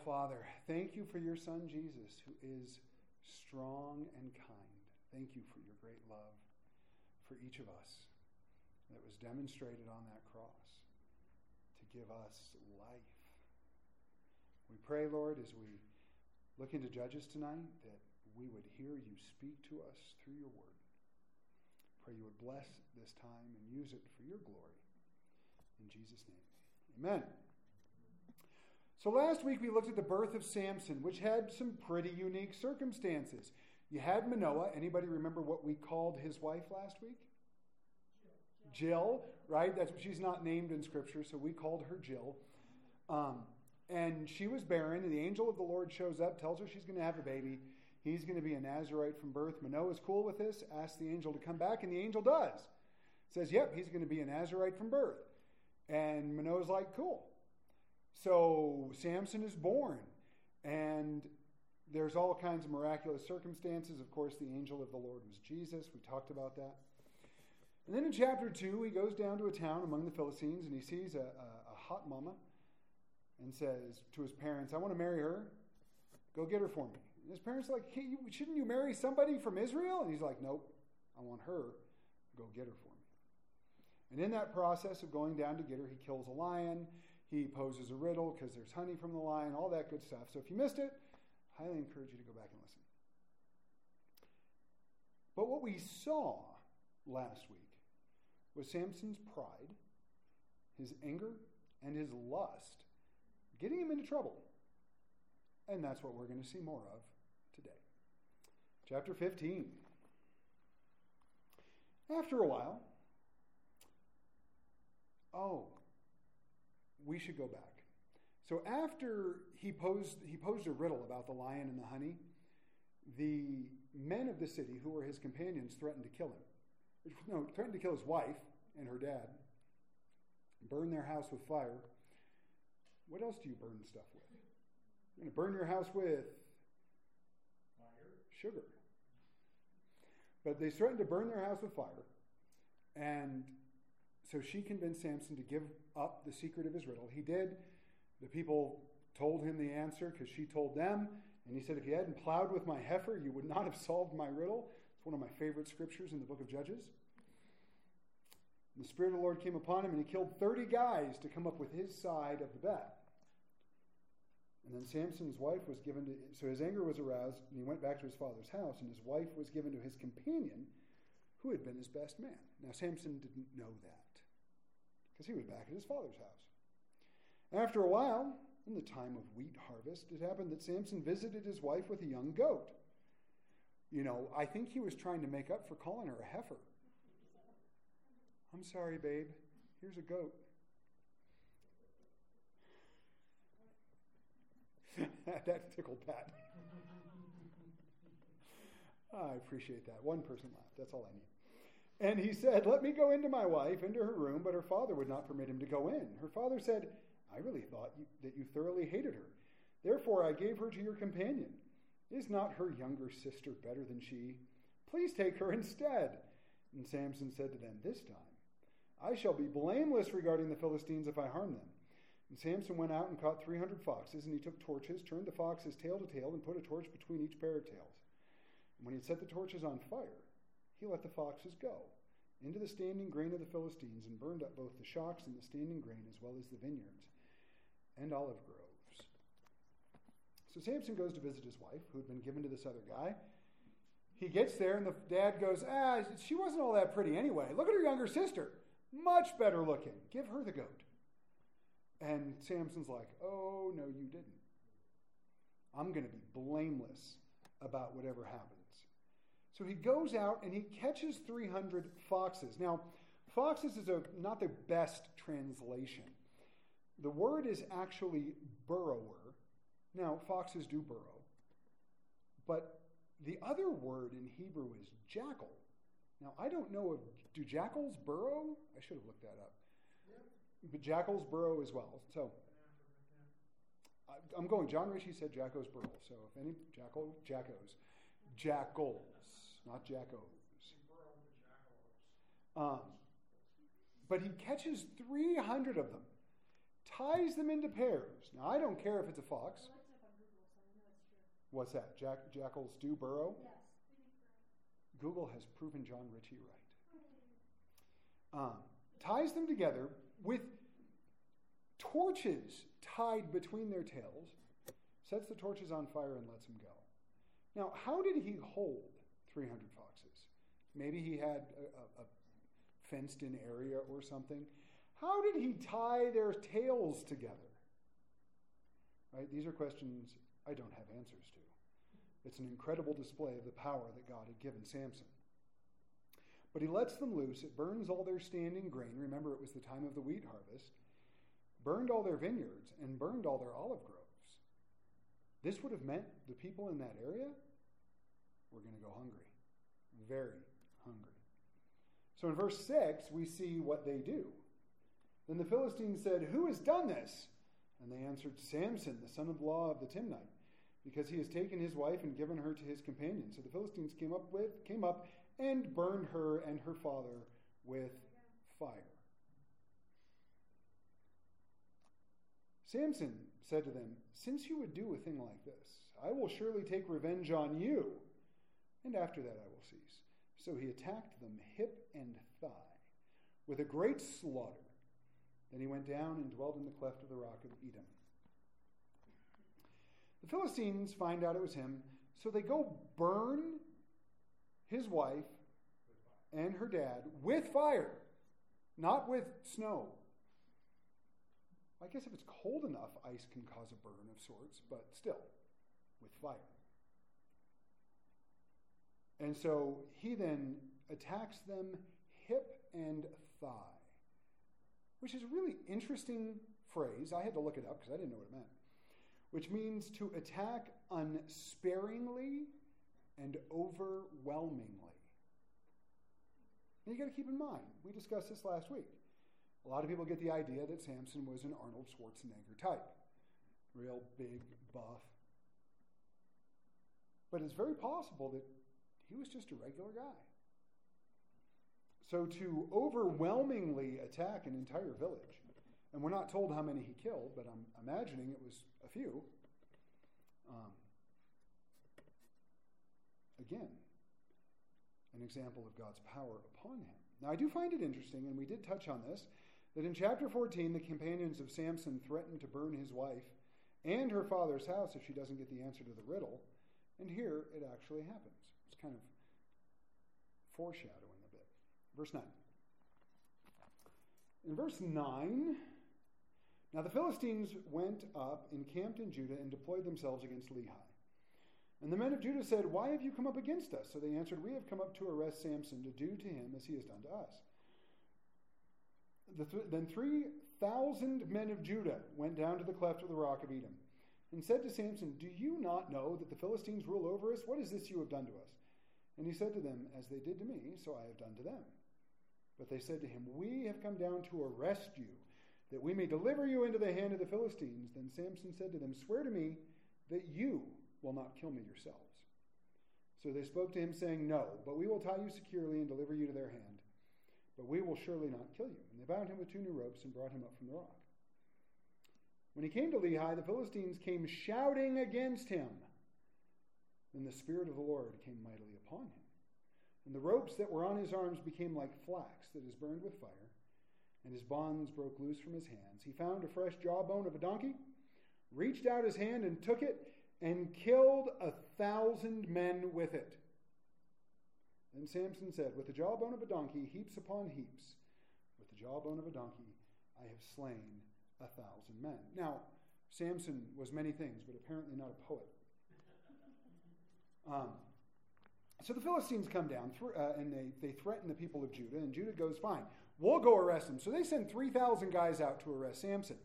Father, thank you for your Son, Jesus, who is strong and kind. Thank you for your great love for each of us that was demonstrated on that cross to give us life. We pray, Lord, as we look into Judges tonight, that we would hear you speak to us through your word. Pray you would bless this time and use it for your glory. In Jesus' name, amen. So last week we looked at the birth of Samson, which had some pretty unique circumstances. You had Manoah. Anybody remember what we called his wife last week? Jill, right? That's she's not named in Scripture, so we called her Jill. Um, and she was barren, and the angel of the Lord shows up, tells her she's going to have a baby. He's going to be a Nazarite from birth. Manoah's cool with this, asks the angel to come back, and the angel does. Says, yep, he's going to be a Nazarite from birth. And Manoah's like, cool. So Samson is born, and there's all kinds of miraculous circumstances. Of course, the angel of the Lord was Jesus. We talked about that. And then in chapter 2, he goes down to a town among the Philistines and he sees a, a, a hot mama and says to his parents, I want to marry her. Go get her for me. And his parents are like, hey, you, shouldn't you marry somebody from Israel? And he's like, nope, I want her. Go get her for me. And in that process of going down to get her, he kills a lion. He poses a riddle because there's honey from the lion, all that good stuff. So if you missed it, highly encourage you to go back and listen. But what we saw last week was Samson's pride, his anger, and his lust getting him into trouble. And that's what we're going to see more of today. Chapter 15. After a while, oh, we should go back. So after he posed, he posed a riddle about the lion and the honey, the men of the city, who were his companions, threatened to kill him. No, threatened to kill his wife and her dad, burn their house with fire. What else do you burn stuff with? You're going to burn your house with Fire. sugar. But they threatened to burn their house with fire. And so she convinced Samson to give up the secret of his riddle. He did. The people told him the answer because she told them. And he said, If you hadn't plowed with my heifer, you would not have solved my riddle. It's one of my favorite scriptures in the book of Judges. And the Spirit of the Lord came upon him, and he killed 30 guys to come up with his side of the bet. And then Samson's wife was given to, so his anger was aroused, and he went back to his father's house, and his wife was given to his companion, who had been his best man. Now, Samson didn't know that, because he was back at his father's house. After a while, in the time of wheat harvest, it happened that Samson visited his wife with a young goat. You know, I think he was trying to make up for calling her a heifer. I'm sorry, babe. Here's a goat. that tickled Pat. I appreciate that. One person laughed. That's all I need. And he said, Let me go into my wife, into her room, but her father would not permit him to go in. Her father said, I really thought you, that you thoroughly hated her. Therefore, I gave her to your companion. Is not her younger sister better than she? Please take her instead. And Samson said to them, This time I shall be blameless regarding the Philistines if I harm them. And Samson went out and caught 300 foxes, and he took torches, turned the foxes tail to tail, and put a torch between each pair of tails. And when he had set the torches on fire, he let the foxes go into the standing grain of the Philistines and burned up both the shocks and the standing grain as well as the vineyards and olive groves. So Samson goes to visit his wife, who had been given to this other guy. He gets there, and the dad goes, Ah, she wasn't all that pretty anyway. Look at her younger sister. Much better looking. Give her the goat. And Samson's like, Oh, no, you didn't. I'm going to be blameless about whatever happens. So he goes out and he catches 300 foxes. Now, foxes is a, not the best translation. The word is actually burrower. Now, foxes do burrow. But the other word in Hebrew is jackal. Now, I don't know if, do jackals burrow? I should have looked that up. But jackals burrow as well. So, I- I'm going, John Ritchie said jackals burrow. So, if any, jackal, jackos. Jackals, not jackos. Um, but he catches 300 of them, ties them into pairs. Now, I don't care if it's a fox. What's What's that? Jack, jackals do burrow? Yes. Google has proven John Ritchie right. Um, ties them together with torches tied between their tails, sets the torches on fire, and lets them go. Now, how did he hold 300 foxes? Maybe he had a, a, fenced in area or something. How did he tie their tails together? Right? These are questions I don't have answers to. It's an incredible display of the power that God had given Samson. But he lets them loose. It burns all their standing grain. Remember, it was the time of the wheat harvest. Burned all their vineyards and burned all their olive groves. This would have meant the people in that area were going to go hungry. Very hungry. So in verse 6, we see what they do. Then the Philistines said, Who has done this? And they answered, Samson, the son of law of the Timnite, because he has taken his wife and given her to his companion. So the Philistines came up with came up and burned her and her father with fire. Samson said to them, Since you would do a thing like this, I will surely take revenge on you, and after that I will cease. So he attacked them hip and thigh with a great slaughter. Then he went down and dwelt in the cleft of the rock of Edom. The Philistines find out it was him, so they go burn his wife and her dad with fire, not with snow. I guess if it's cold enough, ice can cause a burn of sorts, but still, with fire. And so he then attacks them hip and thigh, which is a really interesting phrase. I had to look it up because I didn't know what it meant, which means to attack unsparingly and overwhelmingly. And you got to keep in mind, we discussed this last week. A lot of people get the idea that Samson was an Arnold Schwarzenegger type, real big, buff. But it's very possible that he was just a regular guy. So to overwhelmingly attack an entire village, and we're not told how many he killed, but I'm imagining it was a few. Um, again, an example of God's power upon him. Now, I do find it interesting, and we did touch on this, that in chapter 14, the companions of Samson threaten to burn his wife and her father's house if she doesn't get the answer to the riddle. And here it actually happens. It's kind of foreshadowing a bit. Verse 9. In verse 9, now the Philistines went up, encamped in Judah, and deployed themselves against Lehi. And the men of Judah said, Why have you come up against us? So they answered, We have come up to arrest Samson to do to him as he has done to us. The th- then 3,000 men of Judah went down to the cleft of the rock of Edom and said to Samson, Do you not know that the Philistines rule over us? What is this you have done to us? And he said to them, As they did to me, so I have done to them. But they said to him, We have come down to arrest you, that we may deliver you into the hand of the Philistines. Then Samson said to them, Swear to me that you will not kill me yourselves. So they spoke to him, saying, No, but we will tie you securely and deliver you to their hand. But we will surely not kill you. And they bound him with two new ropes and brought him up from the rock. When he came to Lehi, the Philistines came shouting against him. Then the Spirit of the Lord came mightily upon him. And the ropes that were on his arms became like flax that is burned with fire, and his bonds broke loose from his hands. He found a fresh jawbone of a donkey, reached out his hand and took it, and killed a thousand men with it. Then Samson said, With the jawbone of a donkey, heaps upon heaps, with the jawbone of a donkey, I have slain a thousand men. Now, Samson was many things, but apparently not a poet. Um, so the Philistines come down th- uh, and they, they threaten the people of Judah, and Judah goes, Fine, we'll go arrest him. So they send 3,000 guys out to arrest Samson.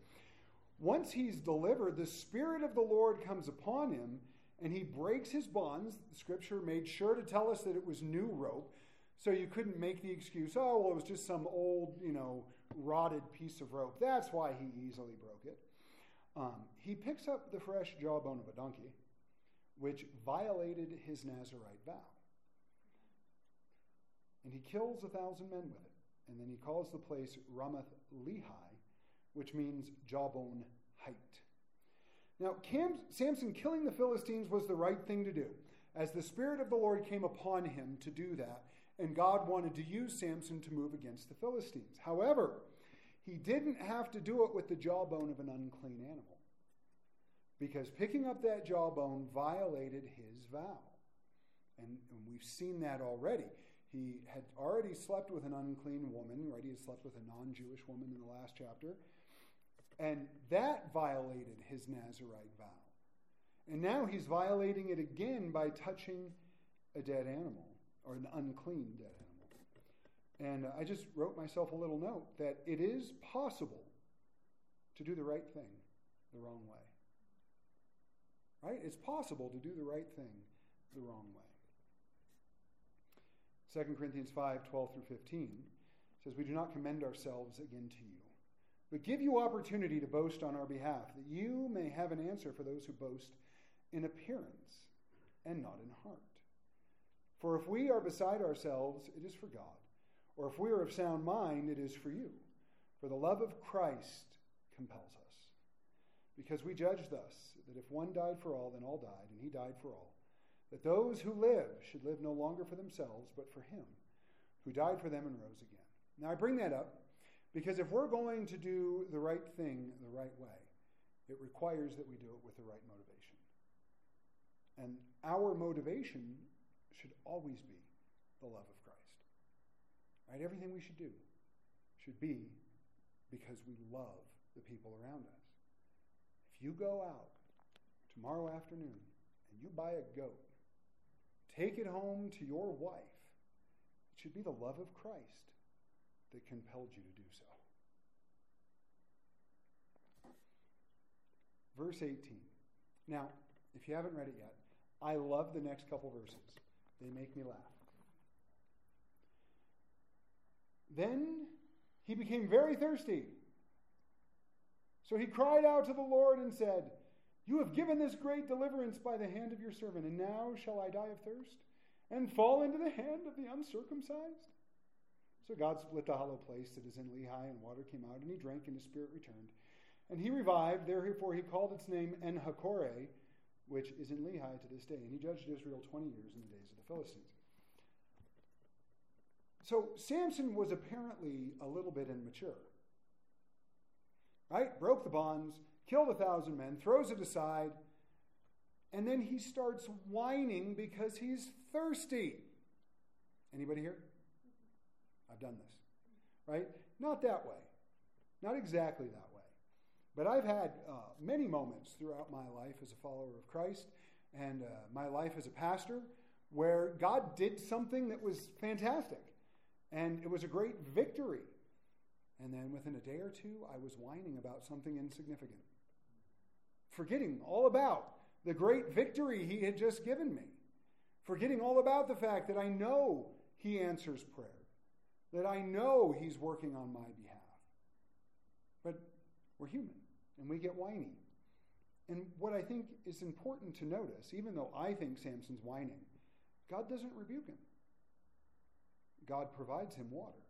Once he's delivered, the Spirit of the Lord comes upon him and he breaks his bonds. The scripture made sure to tell us that it was new rope. So you couldn't make the excuse, oh, well, it was just some old, you know, rotted piece of rope. That's why he easily broke it. Um, he picks up the fresh jawbone of a donkey, which violated his Nazarite vow. And he kills a thousand men with it. And then he calls the place Ramath Lehi, which means jawbone height. Now, Cam, Samson killing the Philistines was the right thing to do, as the Spirit of the Lord came upon him to do that, and God wanted to use Samson to move against the Philistines. However, he didn't have to do it with the jawbone of an unclean animal, because picking up that jawbone violated his vow. And, and we've seen that already. He had already slept with an unclean woman, right? He had slept with a non Jewish woman in the last chapter. And that violated his Nazarite vow. And now he's violating it again by touching a dead animal, or an unclean dead animal. And I just wrote myself a little note that it is possible to do the right thing the wrong way. Right? It's possible to do the right thing the wrong way. 2 Corinthians 5 12 through 15 says, We do not commend ourselves again to you, but give you opportunity to boast on our behalf, that you may have an answer for those who boast in appearance and not in heart. For if we are beside ourselves, it is for God, or if we are of sound mind, it is for you. For the love of Christ compels us. Because we judge thus, that if one died for all, then all died, and he died for all that those who live should live no longer for themselves, but for him who died for them and rose again. Now, I bring that up because if we're going to do the right thing the right way, it requires that we do it with the right motivation. And our motivation should always be the love of Christ. Right? Everything we should do should be because we love the people around us. You go out tomorrow afternoon and you buy a goat take it home to your wife, it should be the love of Christ that compelled you to do so. Verse 18. Now, if you haven't read it yet, I love the next couple verses. They make me laugh. Then he became very thirsty. So he cried out to the Lord and said, you have given this great deliverance by the hand of your servant, and now shall I die of thirst and fall into the hand of the uncircumcised? So God split the hollow place that is in Lehi, and water came out, and he drank, and his spirit returned. And he revived, therefore he called its name En-hakkore, which is in Lehi to this day. And he judged Israel 20 years in the days of the Philistines. So Samson was apparently a little bit immature. Right? Broke the bonds, killed a thousand men, throws it aside, and then he starts whining because he's thirsty. Anybody here? I've done this, right? Not that way. Not exactly that way. But I've had uh, many moments throughout my life as a follower of Christ and uh, my life as a pastor where God did something that was fantastic. And it was a great victory. And then within a day or two, I was whining about something insignificant forgetting all about the great victory he had just given me, forgetting all about the fact that I know he answers prayer, that I know he's working on my behalf. But we're human and we get whiny. And what I think is important to notice, even though I think Samson's whining, God doesn't rebuke him. God provides him water.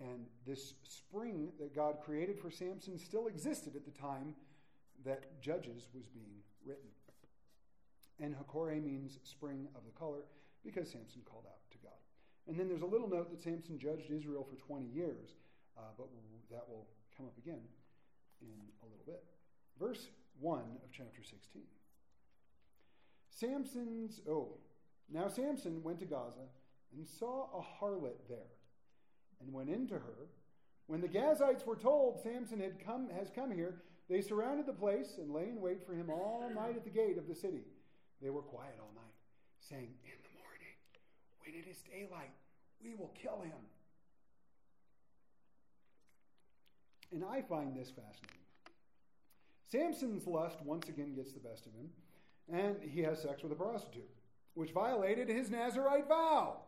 And this spring that God created for Samson still existed at the time that Judges was being written. En-hakkore means spring of the color because Samson called out to God. And then there's a little note that Samson judged Israel for 20 years, uh, but that will come up again in a little bit. Verse 1 of chapter 16. Samson's, oh, now Samson went to Gaza and saw a harlot there and went into her. When the Gazites were told Samson had come, has come here, they surrounded the place and lay in wait for him all night at the gate of the city. They were quiet all night, saying, In the morning, when it is daylight, we will kill him. And I find this fascinating. Samson's lust once again gets the best of him, and he has sex with a prostitute, which violated his Nazarite vow.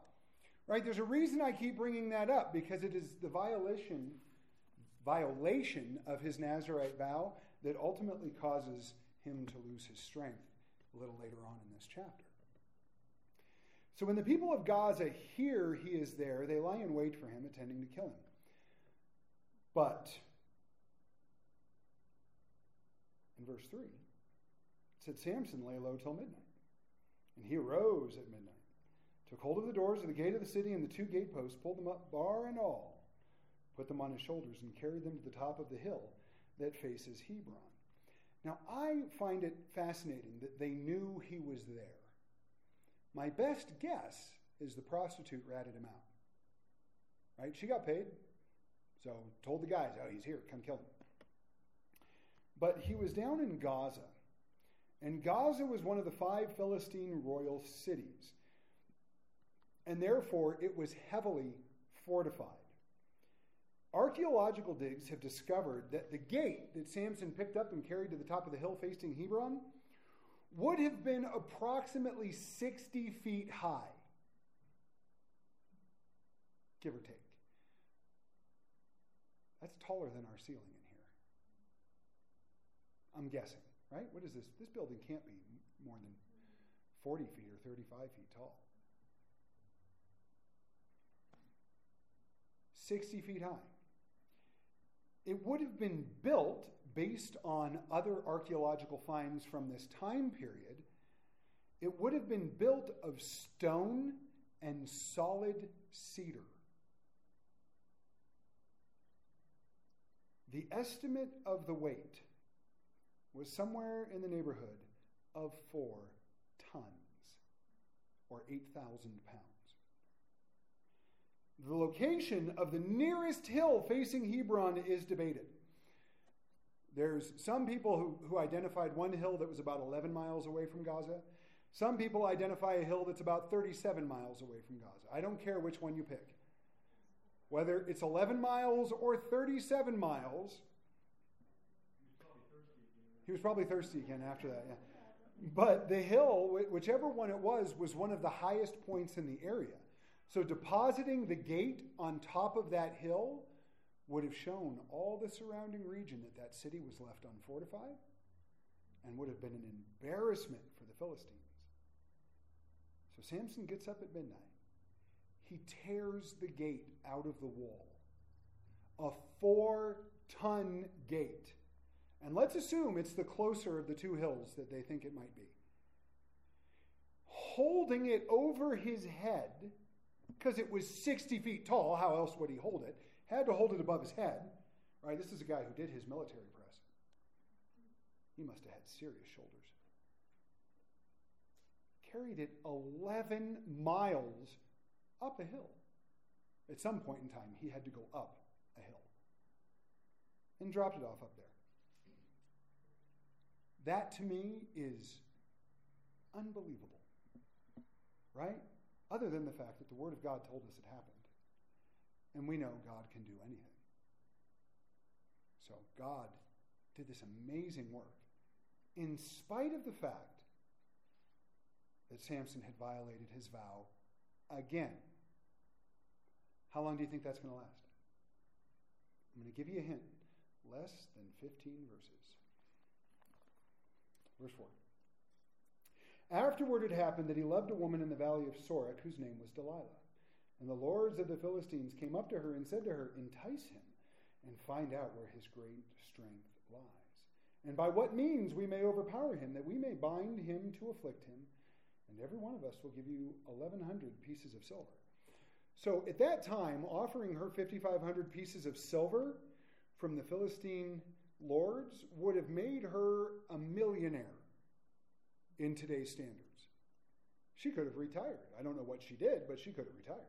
Right? There's a reason I keep bringing that up because it is the violation violation of his Nazarite vow that ultimately causes him to lose his strength a little later on in this chapter. So when the people of Gaza hear he is there, they lie in wait for him, intending to kill him. But In verse 3, it said Samson lay low till midnight. And he arose at midnight, took hold of the doors of the gate of the city and the two gateposts, pulled them up, bar and all, put them on his shoulders, and carried them to the top of the hill that faces Hebron. Now, I find it fascinating that they knew he was there. My best guess is the prostitute ratted him out. Right? She got paid, so told the guys, oh, he's here, come kill him. But he was down in Gaza. And Gaza was one of the five Philistine royal cities. And therefore, it was heavily fortified. Archaeological digs have discovered that the gate that Samson picked up and carried to the top of the hill facing Hebron would have been approximately 60 feet high, give or take. That's taller than our ceiling in here. I'm guessing, right? What is this? This building can't be more than 40 feet or 35 feet tall. 60 feet high. It would have been built based on other archaeological finds from this time period. It would have been built of stone and solid cedar. The estimate of the weight was somewhere in the neighborhood of four tons, or 8,000 pounds. The location of the nearest hill facing Hebron is debated. There's some people who, who identified one hill that was about 11 miles away from Gaza. Some people identify a hill that's about 37 miles away from Gaza. I don't care which one you pick. Whether it's 11 miles or 37 miles, he was probably thirsty again after that, yeah. But the hill, whichever one it was, was one of the highest points in the area. So depositing the gate on top of that hill would have shown all the surrounding region that that city was left unfortified and would have been an embarrassment for the Philistines. So Samson gets up at midnight. He tears the gate out of the wall, a four ton gate. And let's assume it's the closer of the two hills that they think it might be. Holding it over his head, because it was 60 feet tall, how else would he hold it? Had to hold it above his head. Right? This is a guy who did his military press. He must have had serious shoulders. Carried it 11 miles up a hill. At some point in time, he had to go up a hill and dropped it off up there. That to me is unbelievable. Right? Other than the fact that the Word of God told us it happened. And we know God can do anything. So God did this amazing work in spite of the fact that Samson had violated his vow again. How long do you think that's going to last? I'm going to give you a hint less than 15 verses. Verse 4. Afterward, it happened that he loved a woman in the valley of Sorek whose name was Delilah. And the lords of the Philistines came up to her and said to her, Entice him and find out where his great strength lies, and by what means we may overpower him, that we may bind him to afflict him, and every one of us will give you 1,100 pieces of silver. So at that time, offering her 5,500 pieces of silver from the Philistine lords would have made her a millionaire in today's standards. She could have retired. I don't know what she did, but she could have retired.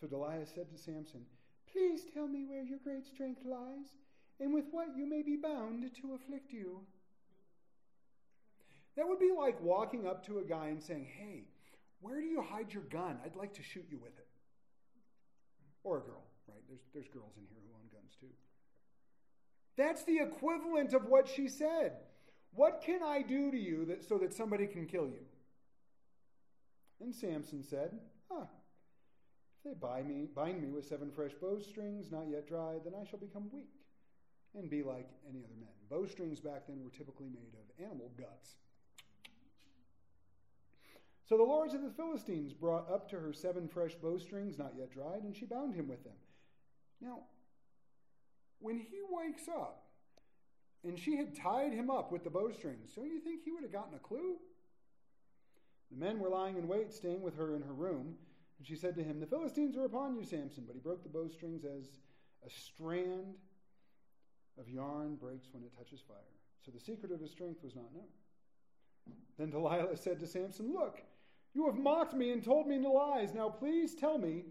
So Delilah said to Samson, Please tell me where your great strength lies, and with what you may be bound to afflict you. That would be like walking up to a guy and saying, Hey, where do you hide your gun? I'd like to shoot you with it. Or a girl, right? There's, there's girls in here who own guns too. That's the equivalent of what she said. What can I do to you that, so that somebody can kill you? And Samson said, Ah, if they bind me, bind me with seven fresh bowstrings, not yet dried, then I shall become weak and be like any other men. Bowstrings back then were typically made of animal guts. So the lords of the Philistines brought up to her seven fresh bowstrings, not yet dried, and she bound him with them. Now, when he wakes up, and she had tied him up with the bowstrings. Don't you think he would have gotten a clue? The men were lying in wait, staying with her in her room. And she said to him, The Philistines are upon you, Samson. But he broke the bowstrings as a strand of yarn breaks when it touches fire. So the secret of his strength was not known. Then Delilah said to Samson, Look, you have mocked me and told me lies. Now please tell me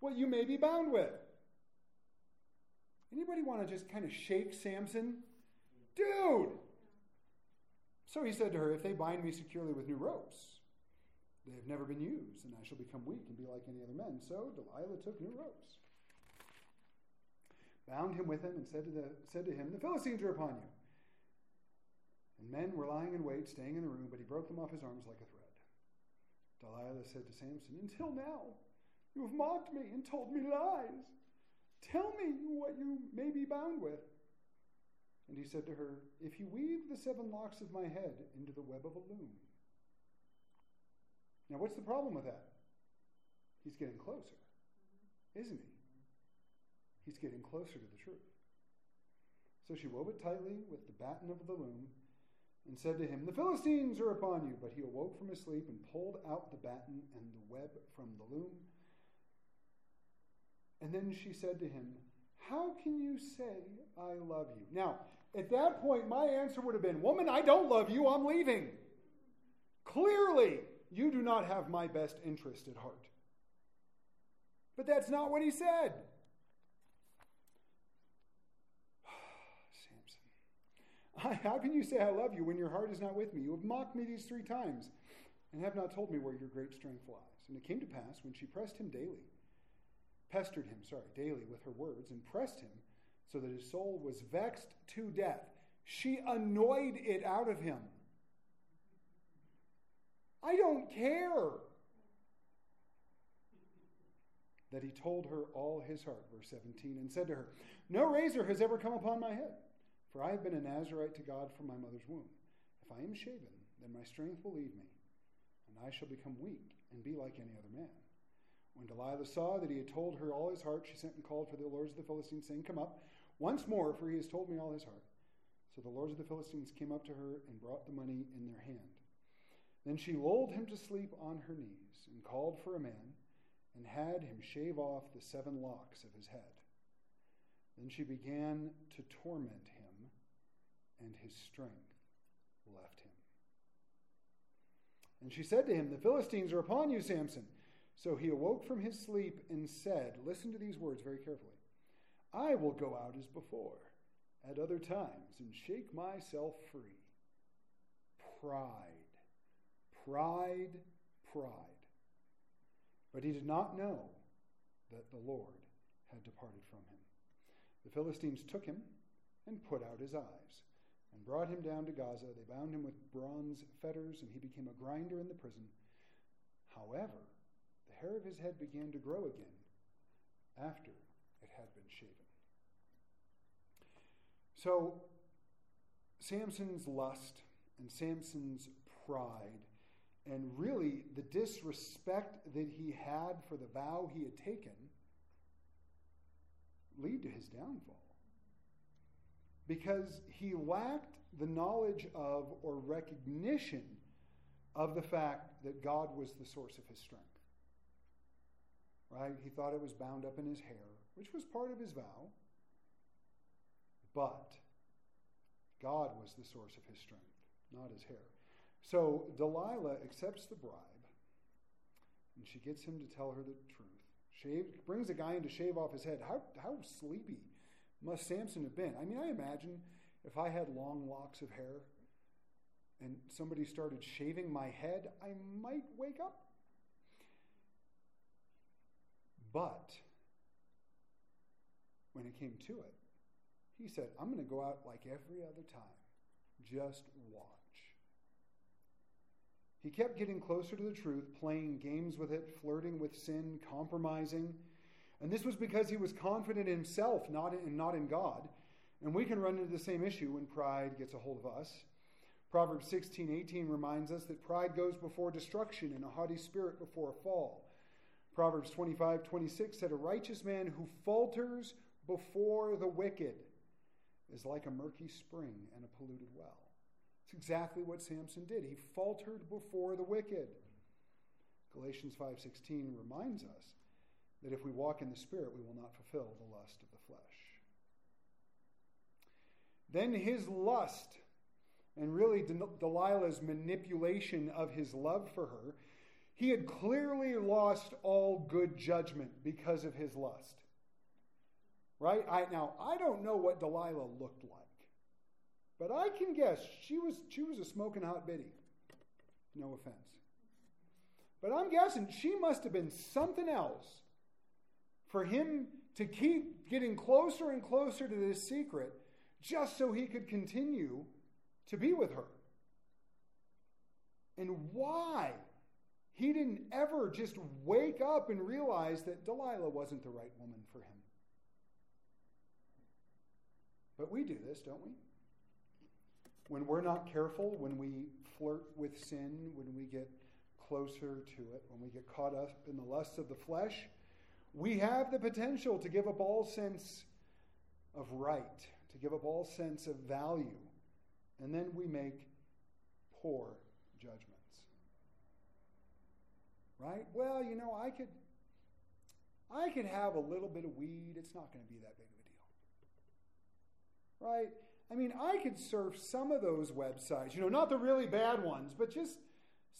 what you may be bound with. Anybody want to just kind of shake Samson? Dude! So he said to her, If they bind me securely with new ropes, they have never been used, and I shall become weak and be like any other men. So Delilah took new ropes, bound him with them, and said to, the, said to him, The Philistines are upon you. And men were lying in wait, staying in the room, but he broke them off his arms like a thread. Delilah said to Samson, Until now, you have mocked me and told me lies. Tell me what you may be bound with. And he said to her, If you weave the seven locks of my head into the web of a loom. Now, what's the problem with that? He's getting closer, isn't he? He's getting closer to the truth. So she wove it tightly with the batten of the loom and said to him, The Philistines are upon you. But he awoke from his sleep and pulled out the batten and the web from the loom. And then she said to him, How can you say, I love you? Now, at that point, my answer would have been, Woman, I don't love you, I'm leaving. Clearly, you do not have my best interest at heart. But that's not what he said. Samson, how can you say I love you when your heart is not with me? You have mocked me these three times and have not told me where your great strength lies. And it came to pass when she pressed him daily pestered him, sorry, daily with her words, and pressed him so that his soul was vexed to death. She annoyed it out of him. I don't care. That he told her all his heart, verse 17, and said to her, No razor has ever come upon my head, for I have been a Nazarite to God from my mother's womb. If I am shaven, then my strength will leave me, and I shall become weak and be like any other man. When Delilah saw that he had told her all his heart, she sent and called for the lords of the Philistines, saying, Come up once more, for he has told me all his heart. So the lords of the Philistines came up to her and brought the money in their hand. Then she lulled him to sleep on her knees and called for a man and had him shave off the seven locks of his head. Then she began to torment him, and his strength left him. And she said to him, The Philistines are upon you, Samson. So he awoke from his sleep and said, Listen to these words very carefully. I will go out as before at other times and shake myself free. Pride, pride, pride. But he did not know that the Lord had departed from him. The Philistines took him and put out his eyes and brought him down to Gaza. They bound him with bronze fetters, and he became a grinder in the prison. However, the hair of his head began to grow again after it had been shaven. So, Samson's lust and Samson's pride, and really the disrespect that he had for the vow he had taken, lead to his downfall. Because he lacked the knowledge of or recognition of the fact that God was the source of his strength right? He thought it was bound up in his hair, which was part of his vow. But God was the source of his strength, not his hair. So Delilah accepts the bribe, and she gets him to tell her the truth. Shave, brings a guy in to shave off his head. How, how sleepy must Samson have been? I mean, I imagine if I had long locks of hair and somebody started shaving my head, I might wake up but when it came to it, he said, I'm going to go out like every other time. Just watch. He kept getting closer to the truth, playing games with it, flirting with sin, compromising. And this was because he was confident in himself, not in, not in God. And we can run into the same issue when pride gets a hold of us. Proverbs 16, 18 reminds us that pride goes before destruction and a haughty spirit before a fall. Proverbs 25, 26 said, A righteous man who falters before the wicked is like a murky spring and a polluted well. It's exactly what Samson did. He faltered before the wicked. Galatians 5:16 reminds us that if we walk in the spirit we will not fulfill the lust of the flesh. Then his lust and really Delilah's manipulation of his love for her, he had clearly lost all good judgment because of his lust. Right? I, now, I don't know what Delilah looked like, but I can guess she was, she was a smoking hot biddy. No offense. But I'm guessing she must have been something else for him to keep getting closer and closer to this secret just so he could continue to be with her. And why he didn't ever just wake up and realize that Delilah wasn't the right woman for him. But we do this, don't we? When we're not careful, when we flirt with sin, when we get closer to it, when we get caught up in the lusts of the flesh, we have the potential to give up all sense of right, to give up all sense of value and then we make poor judgments. Right? Well, you know, I could I could have a little bit of weed. It's not going to be that big. Right? I mean, I could surf some of those websites, you know, not the really bad ones, but just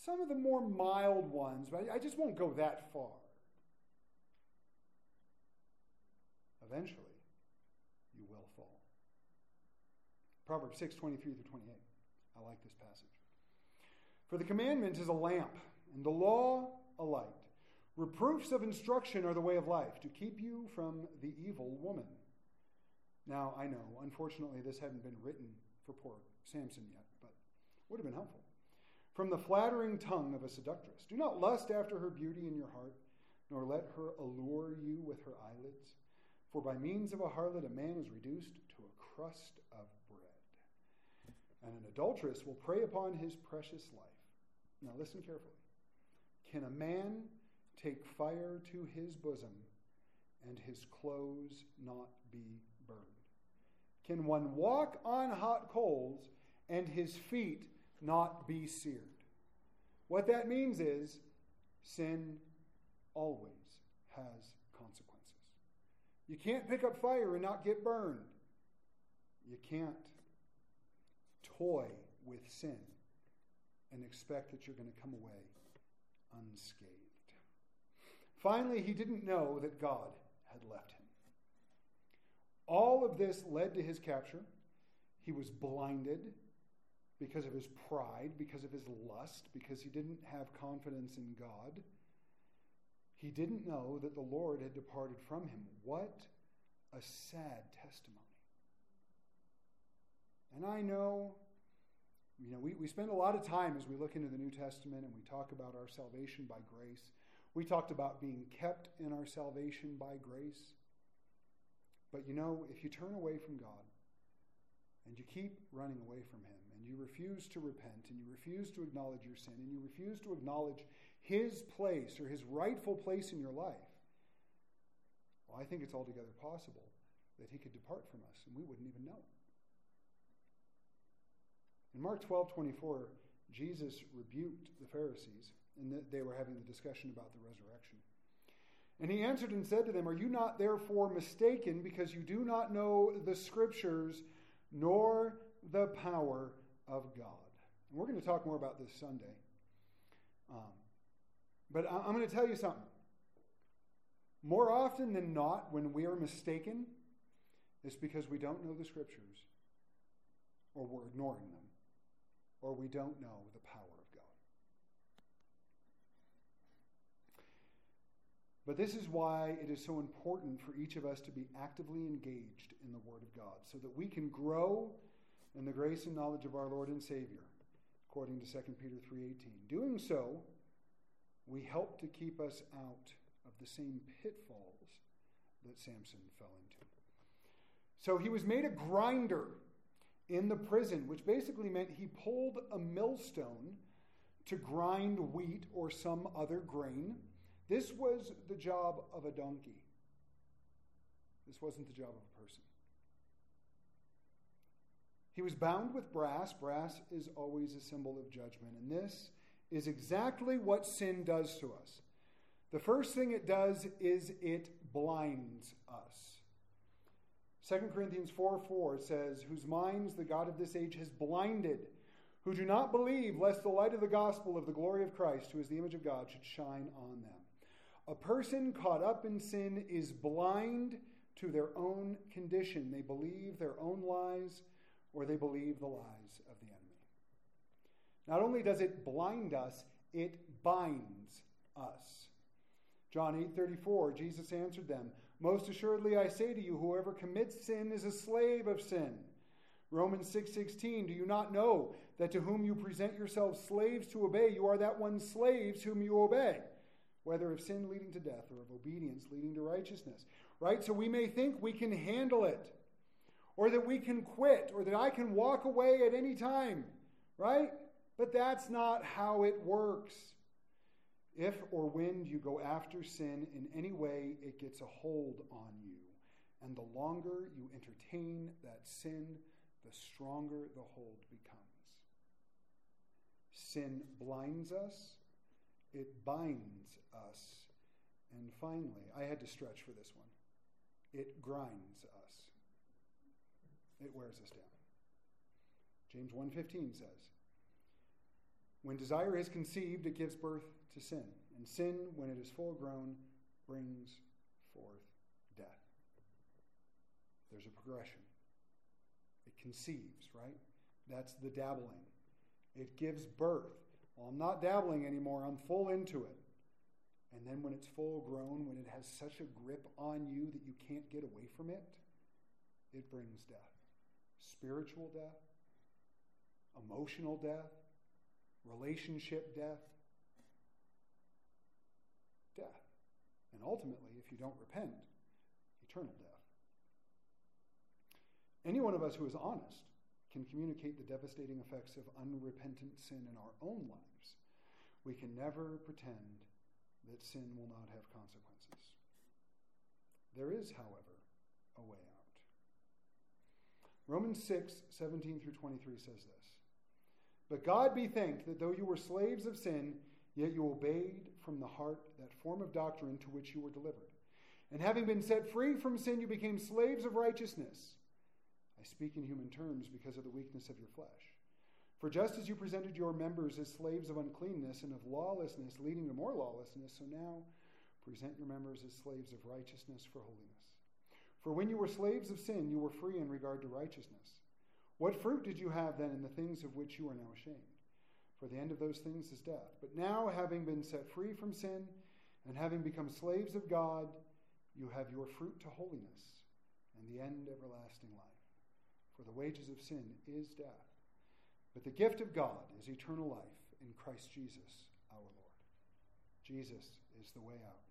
some of the more mild ones. But I just won't go that far. Eventually, you will fall. Proverbs 6, 23 through 28. I like this passage. For the commandment is a lamp, and the law a light. Reproofs of instruction are the way of life, to keep you from the evil woman. Now, I know, unfortunately, this hadn't been written for poor Samson yet, but would have been helpful. From the flattering tongue of a seductress. Do not lust after her beauty in your heart, nor let her allure you with her eyelids. For by means of a harlot, a man is reduced to a crust of bread. and an adulteress will prey upon his precious life. Now, listen carefully. Can a man take fire to his bosom and his clothes not be burned? Can one walk on hot coals and his feet not be seared? What that means is sin always has consequences. You can't pick up fire and not get burned. You can't toy with sin and expect that you're going to come away unscathed. Finally, he didn't know that God had left him. All of this led to his capture. He was blinded because of his pride, because of his lust, because he didn't have confidence in God. He didn't know that the Lord had departed from him. What a sad testimony. And I know you know, we, we spend a lot of time as we look into the New Testament and we talk about our salvation by grace. We talked about being kept in our salvation by grace. But you know, if you turn away from God and you keep running away from Him and you refuse to repent and you refuse to acknowledge your sin and you refuse to acknowledge His place or His rightful place in your life, well, I think it's altogether possible that He could depart from us and we wouldn't even know it. In Mark 12 24, Jesus rebuked the Pharisees, and they were having the discussion about the resurrection. And he answered and said to them, Are you not therefore mistaken because you do not know the scriptures nor the power of God? And we're going to talk more about this Sunday. Um, but I'm going to tell you something. More often than not, when we are mistaken, it's because we don't know the scriptures or we're ignoring them or we don't know the power of God. But this is why it is so important for each of us to be actively engaged in the Word of God so that we can grow in the grace and knowledge of our Lord and Savior, according to 2 Peter 3:18. Doing so, we help to keep us out of the same pitfalls that Samson fell into. So he was made a grinder in the prison, which basically meant he pulled a millstone to grind wheat or some other grain. This was the job of a donkey. This wasn't the job of a person. He was bound with brass. Brass is always a symbol of judgment. And this is exactly what sin does to us. The first thing it does is it blinds us. 2 Corinthians 4 4 says, Whose minds the God of this age has blinded, who do not believe, lest the light of the gospel of the glory of Christ, who is the image of God, should shine on them. A person caught up in sin is blind to their own condition. They believe their own lies or they believe the lies of the enemy. Not only does it blind us, it binds us. John 8:34 Jesus answered them, "Most assuredly I say to you, whoever commits sin is a slave of sin." Romans 6:16 Do you not know that to whom you present yourselves slaves to obey, you are that one slaves whom you obey? Whether of sin leading to death or of obedience leading to righteousness. Right? So we may think we can handle it, or that we can quit, or that I can walk away at any time. Right? But that's not how it works. If or when you go after sin in any way, it gets a hold on you. And the longer you entertain that sin, the stronger the hold becomes. Sin blinds us, it binds us. And finally, I had to stretch for this one. It grinds us. It wears us down. James 1:15 says, "When desire is conceived, it gives birth to sin, and sin, when it is full grown, brings forth death." There's a progression. It conceives, right? That's the dabbling. It gives birth. Well, I'm not dabbling anymore. I'm full into it. And then when it's full grown, when it has such a grip on you that you can't get away from it, it brings death. Spiritual death, emotional death, relationship death, death. And ultimately, if you don't repent, eternal death. Any one of us who is honest can communicate the devastating effects of unrepentant sin in our own lives. We can never pretend that sin will not have consequences. There is, however, a way out. Romans 6, 17 through 23 says this But God be thanked that though you were slaves of sin, yet you obeyed from the heart that form of doctrine to which you were delivered. And having been set free from sin, you became slaves of righteousness. Speak in human terms because of the weakness of your flesh. For just as you presented your members as slaves of uncleanness and of lawlessness, leading to more lawlessness, so now present your members as slaves of righteousness for holiness. For when you were slaves of sin, you were free in regard to righteousness. What fruit did you have then in the things of which you are now ashamed? For the end of those things is death. But now, having been set free from sin and having become slaves of God, you have your fruit to holiness and the end everlasting life. For the wages of sin is death but the gift of God is eternal life in Christ Jesus our Lord. Jesus is the way out.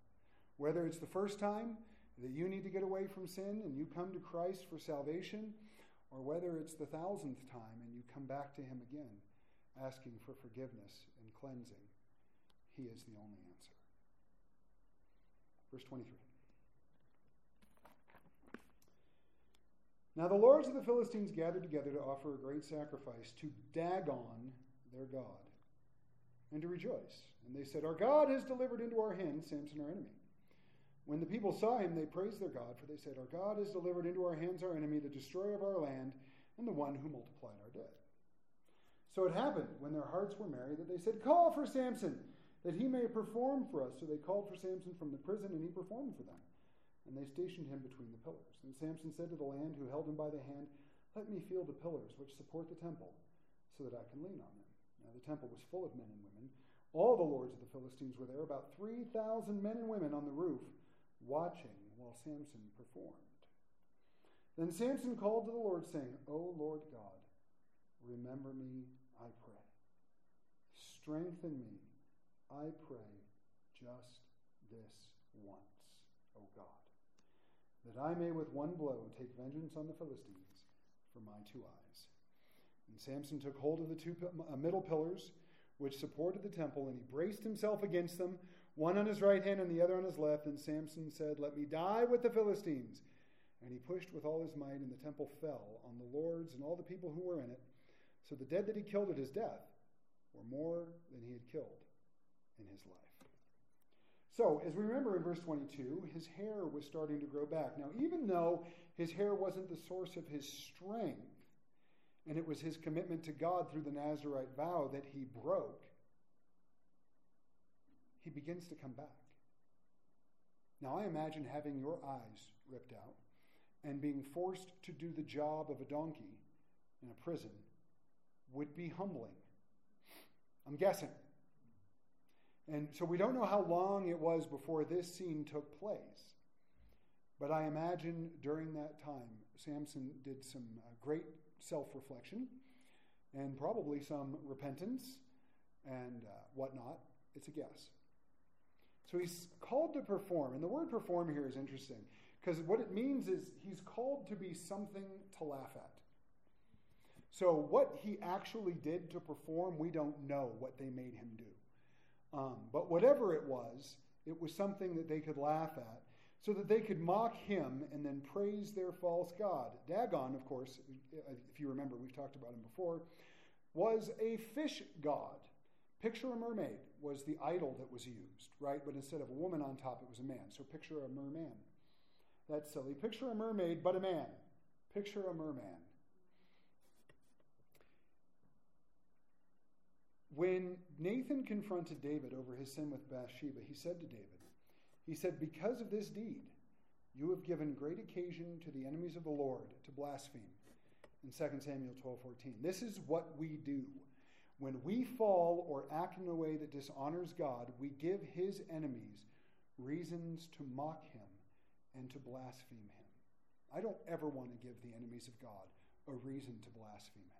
Whether it's the first time that you need to get away from sin and you come to Christ for salvation, or whether it's the thousandth time and you come back to Him again, asking for forgiveness and cleansing, He is the only answer. Verse 23. Now the lords of the Philistines gathered together to offer a great sacrifice to Dagon, their god, and to rejoice. And they said, Our God has delivered into our hands Samson, our enemy. When the people saw him, they praised their God, for they said, Our God has delivered into our hands our enemy, the destroyer of our land, and the one who multiplied our dead. So it happened, when their hearts were merry, that they said, Call for Samson, that he may perform for us. So they called for Samson from the prison, and he performed for them and they stationed him between the pillars. And Samson said to the land who held him by the hand, Let me feel the pillars which support the temple, so that I can lean on them. Now the temple was full of men and women. All the lords of the Philistines were there, about 3,000 men and women on the roof, watching while Samson performed. Then Samson called to the Lord, saying, O Lord God, remember me, I pray. Strengthen me, I pray, just this once, O God that I may with one blow take vengeance on the Philistines for my two eyes. And Samson took hold of the two uh, middle pillars which supported the temple, and he braced himself against them, one on his right hand and the other on his left. And Samson said, Let me die with the Philistines. And he pushed with all his might, and the temple fell on the lords and all the people who were in it. So the dead that he killed at his death were more than he had killed in his life. So, as we remember in verse 22, his hair was starting to grow back. Now, even though his hair wasn't the source of his strength, and it was his commitment to God through the Nazarite vow that he broke, he begins to come back. Now, I imagine having your eyes ripped out and being forced to do the job of a donkey in a prison would be humbling. I'm guessing. And so we don't know how long it was before this scene took place. But I imagine during that time, Samson did some uh, great self reflection and probably some repentance and uh, whatnot. It's a guess. So he's called to perform. And the word perform here is interesting because what it means is he's called to be something to laugh at. So, what he actually did to perform, we don't know what they made him do. Um, but whatever it was, it was something that they could laugh at so that they could mock him and then praise their false God. Dagon, of course, if you remember, we've talked about him before, was a fish god. Picture a mermaid was the idol that was used, right? But instead of a woman on top, it was a man. So picture a merman. That's silly. Picture a mermaid, but a man. Picture a merman. When Nathan confronted David over his sin with Bathsheba, he said to David, He said, Because of this deed, you have given great occasion to the enemies of the Lord to blaspheme. In 2 Samuel 12 14. This is what we do. When we fall or act in a way that dishonors God, we give his enemies reasons to mock him and to blaspheme him. I don't ever want to give the enemies of God a reason to blaspheme him.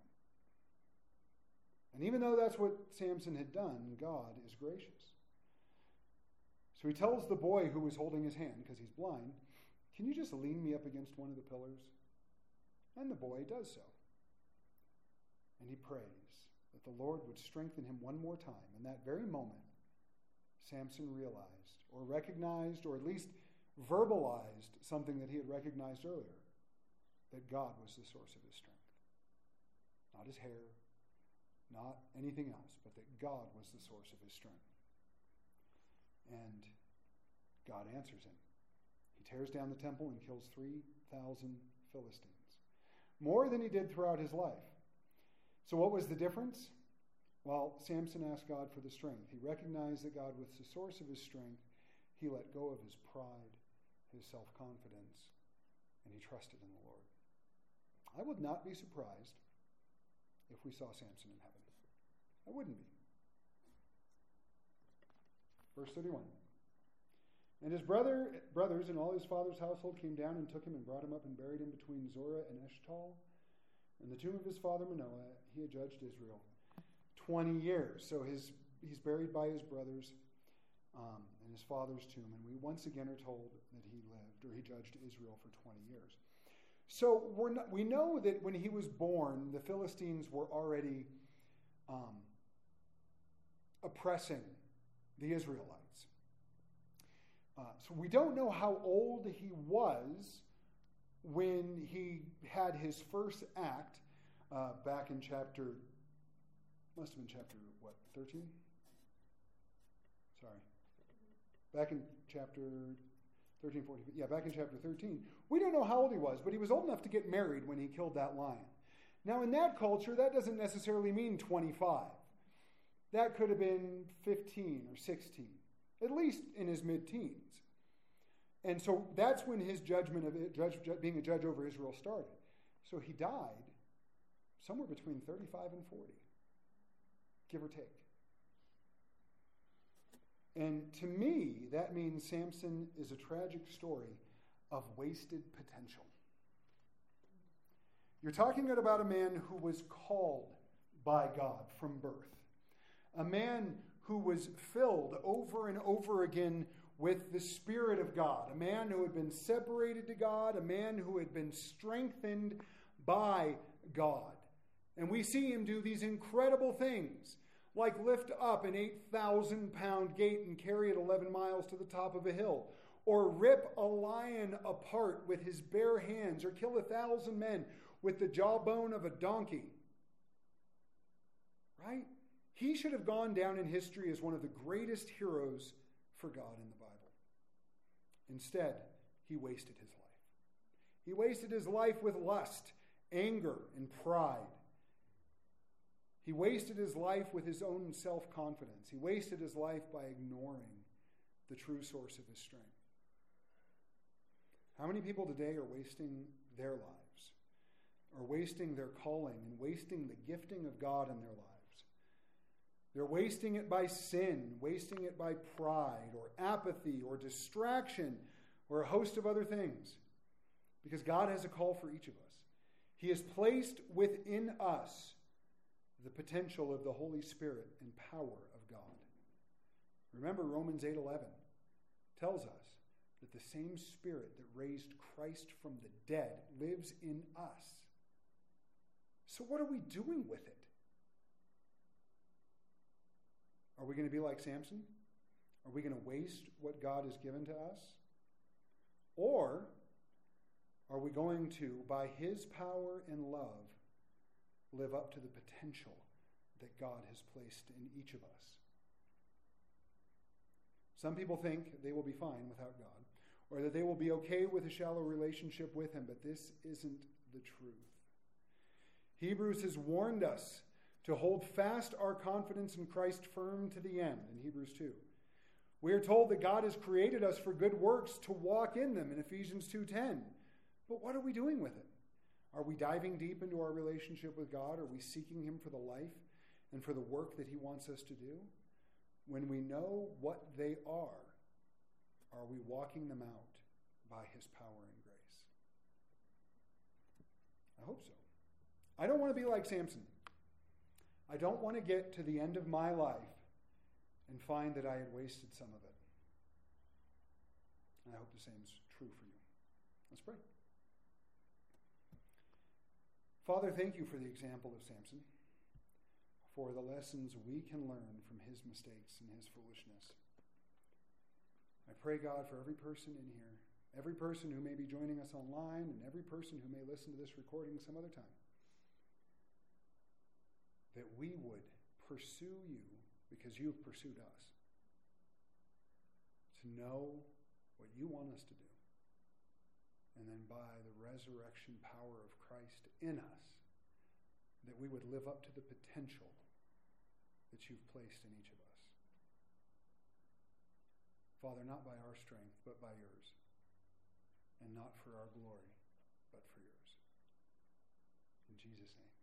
And even though that's what Samson had done, God is gracious. So he tells the boy who was holding his hand, because he's blind, Can you just lean me up against one of the pillars? And the boy does so. And he prays that the Lord would strengthen him one more time. In that very moment, Samson realized, or recognized, or at least verbalized something that he had recognized earlier that God was the source of his strength. Not his hair, not anything else, but that God was the source of his strength. And God answers him. He tears down the temple and kills 3,000 Philistines, more than he did throughout his life. So, what was the difference? Well, Samson asked God for the strength. He recognized that God was the source of his strength. He let go of his pride, his self confidence, and he trusted in the Lord. I would not be surprised if we saw Samson in heaven. I wouldn't be. Verse 31. And his brother, brothers and all his father's household came down and took him and brought him up and buried him between Zorah and Eshtaol. And the tomb of his father Manoah, he had judged Israel 20 years. So his, he's buried by his brothers um, in his father's tomb. And we once again are told that he lived or he judged Israel for 20 years. So not, we know that when he was born, the Philistines were already um, oppressing the Israelites. Uh, so we don't know how old he was when he had his first act uh, back in chapter, must have been chapter, what, 13? Sorry. Back in chapter 13, 14, yeah, back in chapter 13. We don't know how old he was, but he was old enough to get married when he killed that lion. Now, in that culture, that doesn't necessarily mean 25. That could have been 15 or 16, at least in his mid teens. And so that's when his judgment of it, judge, being a judge over Israel started. So he died somewhere between 35 and 40, give or take. And to me, that means Samson is a tragic story of wasted potential. You're talking about a man who was called by God from birth, a man who was filled over and over again with the Spirit of God, a man who had been separated to God, a man who had been strengthened by God. And we see him do these incredible things like lift up an 8,000 pound gate and carry it 11 miles to the top of a hill, or rip a lion apart with his bare hands, or kill a thousand men with the jawbone of a donkey. Right? He should have gone down in history as one of the greatest heroes for God in the Bible. Instead, he wasted his life. He wasted his life with lust, anger, and pride. He wasted his life with his own self confidence. He wasted his life by ignoring the true source of his strength. How many people today are wasting their lives, are wasting their calling, and wasting the gifting of God in their lives? They're wasting it by sin, wasting it by pride, or apathy, or distraction, or a host of other things. Because God has a call for each of us. He has placed within us the potential of the Holy Spirit and power of God. Remember Romans 8:11 tells us that the same spirit that raised Christ from the dead lives in us. So what are we doing with it? Are we going to be like Samson? Are we going to waste what God has given to us? Or are we going to, by his power and love, live up to the potential that God has placed in each of us? Some people think they will be fine without God, or that they will be okay with a shallow relationship with him, but this isn't the truth. Hebrews has warned us to hold fast our confidence in Christ firm to the end in Hebrews 2. We are told that God has created us for good works to walk in them in Ephesians 2:10. But what are we doing with it? Are we diving deep into our relationship with God? Are we seeking him for the life and for the work that he wants us to do? When we know what they are, are we walking them out by his power and grace? I hope so. I don't want to be like Samson. I don't want to get to the end of my life and find that I had wasted some of it. And I hope the same is true for you. Let's pray. Father, thank you for the example of Samson, for the lessons we can learn from his mistakes and his foolishness. I pray, God, for every person in here, every person who may be joining us online, and every person who may listen to this recording some other time that we would pursue you because you've pursued us. To know what you want us to do. And then by the resurrection power of Christ in us, that we would live up to the potential that you've placed in each of us. Father, not by our strength, but by yours. And not for our glory, but for yours. In Jesus' name.